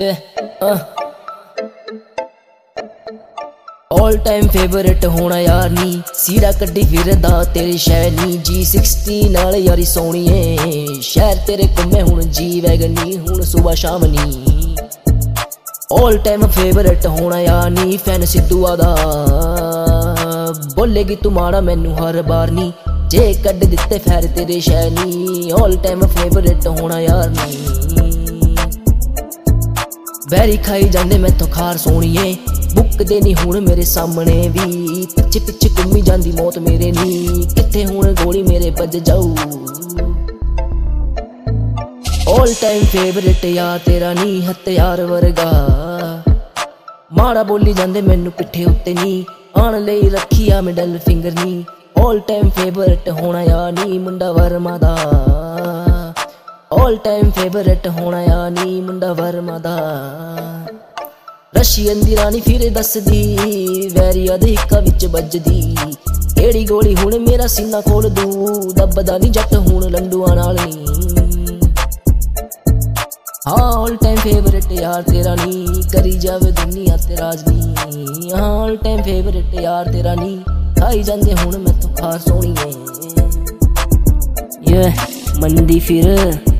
Yeah, uh. All time favourite ਹੋਣਾ ਯਾਰ ਨੀ। ਸੀਰਾ ਕੱਢੀ ਫਿਰਦਾ ਤੇਰੀ ਸ਼ੈ ਨੀ। G60 ਨਾਲ ਯਾਰੀ ਸੋਣੀਏ ਸ਼ਹਿਰ ਤੇਰੇ ਘੁੰਮੇ ਹੁਣ ਜੀ ਵੈਗਨ ਨੀ। ਹੁਣ ਸਵੇਰ ਸ਼ਾਮ ਨੀ। ਆਲ ਟਾਈਮ ਫੇਵਰਿਟ ਹੋਣਾ ਯਾਰ ਨੀ। ਫੈਨ ਸਿੱਧੂਆ ਦਾ ਬੋਲੇਗੀ ਤੂੰ ਮਾੜਾ ਮੈਨੂੰ ਹਰ ਵਾਰ ਨੀ। ਜੇ ਕੱਢ ਦਿੱਤੇ ਫੈਰ ਤੇਰੇ ਸ਼ੈ ਨੀ ਆਲ ਟਾਈਮ ਫੇਵਰਿਟ ਹੋਣਾ ਯਾਰ ਨੀ ਬੈਰੀ ਖਾਈ ਜਾਂਦੇ ਮੈਥੋਂ ਖਾਰ ਸੋਣੀਏ। ਬੁੱਕਦੇ ਨਹੀਂ ਹੁਣ ਮੇਰੇ ਸਾਹਮਣੇ ਵੀ। ਪਿੱਛੇ ਪਿੱਛੇ ਘੁੰਮੀ ਜਾਂਦੀ ਮੌਤ ਮੇਰੇ ਨੀ ਕਿੱਥੇ ਹੁਣ ਗੋਲੀ ਮੇਰੇ ਵੱਜ ਜਾਊ? ਆਲ ਟਾਈਮ ਫੇਵਰਿਟ ਯਾਰ ਤੇਰਾ ਨੀ, ਹਥਿਆਰ ਵਰਗਾ। ਮਾੜਾ ਬੋਲੀ ਜਾਂਦੇ ਮੈਨੂੰ ਪਿੱਠੇ ਉੱਤੇ ਨੀ। ਆਣ ਲਈ ਰੱਖਿਆ ਮਿਡਲ ਫਿੰਗਰ ਨੀ। ਆਲ ਟਾਈਮ ਫੇਵਰਿਟ ਹੋਣਾ ਯਾ ਨੀ ਮੁੰਡਾ ਵਰਮਾ ਦਾ। ਆਲ ਟਾਈਮ ਫੇਵਰਿਟ ਹੋਣਾ ਯਾ ਨੀ ਮੁੰਡਾ ਵਰਮਾ ਦਾ। ਰਸ਼ੀਅਨ ਦੀ ਰਾਣੀ ਫਿਰ ਦੱਸਦੀ, ਵੈਰੀਆ ਦੇ ਹਿੱਕਾ ਵਿੱਚ ਵੱਜਦੀ। ਕਿਹੜੀ ਗੋਲੀ ਹੁਣ ਮੇਰਾ ਸੀਨਾ ਖੋਲ ਦੂ, ਦੱਬਦਾ ਨਹੀਂ ਜੱਟ ਹੁਣ ਲੰਡੂਆਂ ਨਾਲ ਨਹੀਂ ਹਾਂ ਆਲ ਟਾਈਮ ਫੇਵਰਿਟ ਯਾਰ ਤੇਰਾ ਨੀ। ਕਰੀ ਜਾਵੇ ਦੁਨੀਆ ਤੇ ਰਾਜ ਨੀ ਹਾਂ ਆਲ ਟਾਈਮ ਫੇਵਰਿਟ ਯਾਰ ਤੇਰਾ ਨੀ। ਖਾਈ ਜਾਂਦੇ ਹੁਣ ਮੈਥੋਂ ਖਾਰ ਸੋਣੀਏ ਯੇ ਮੰਦੀ ਫਿਰ।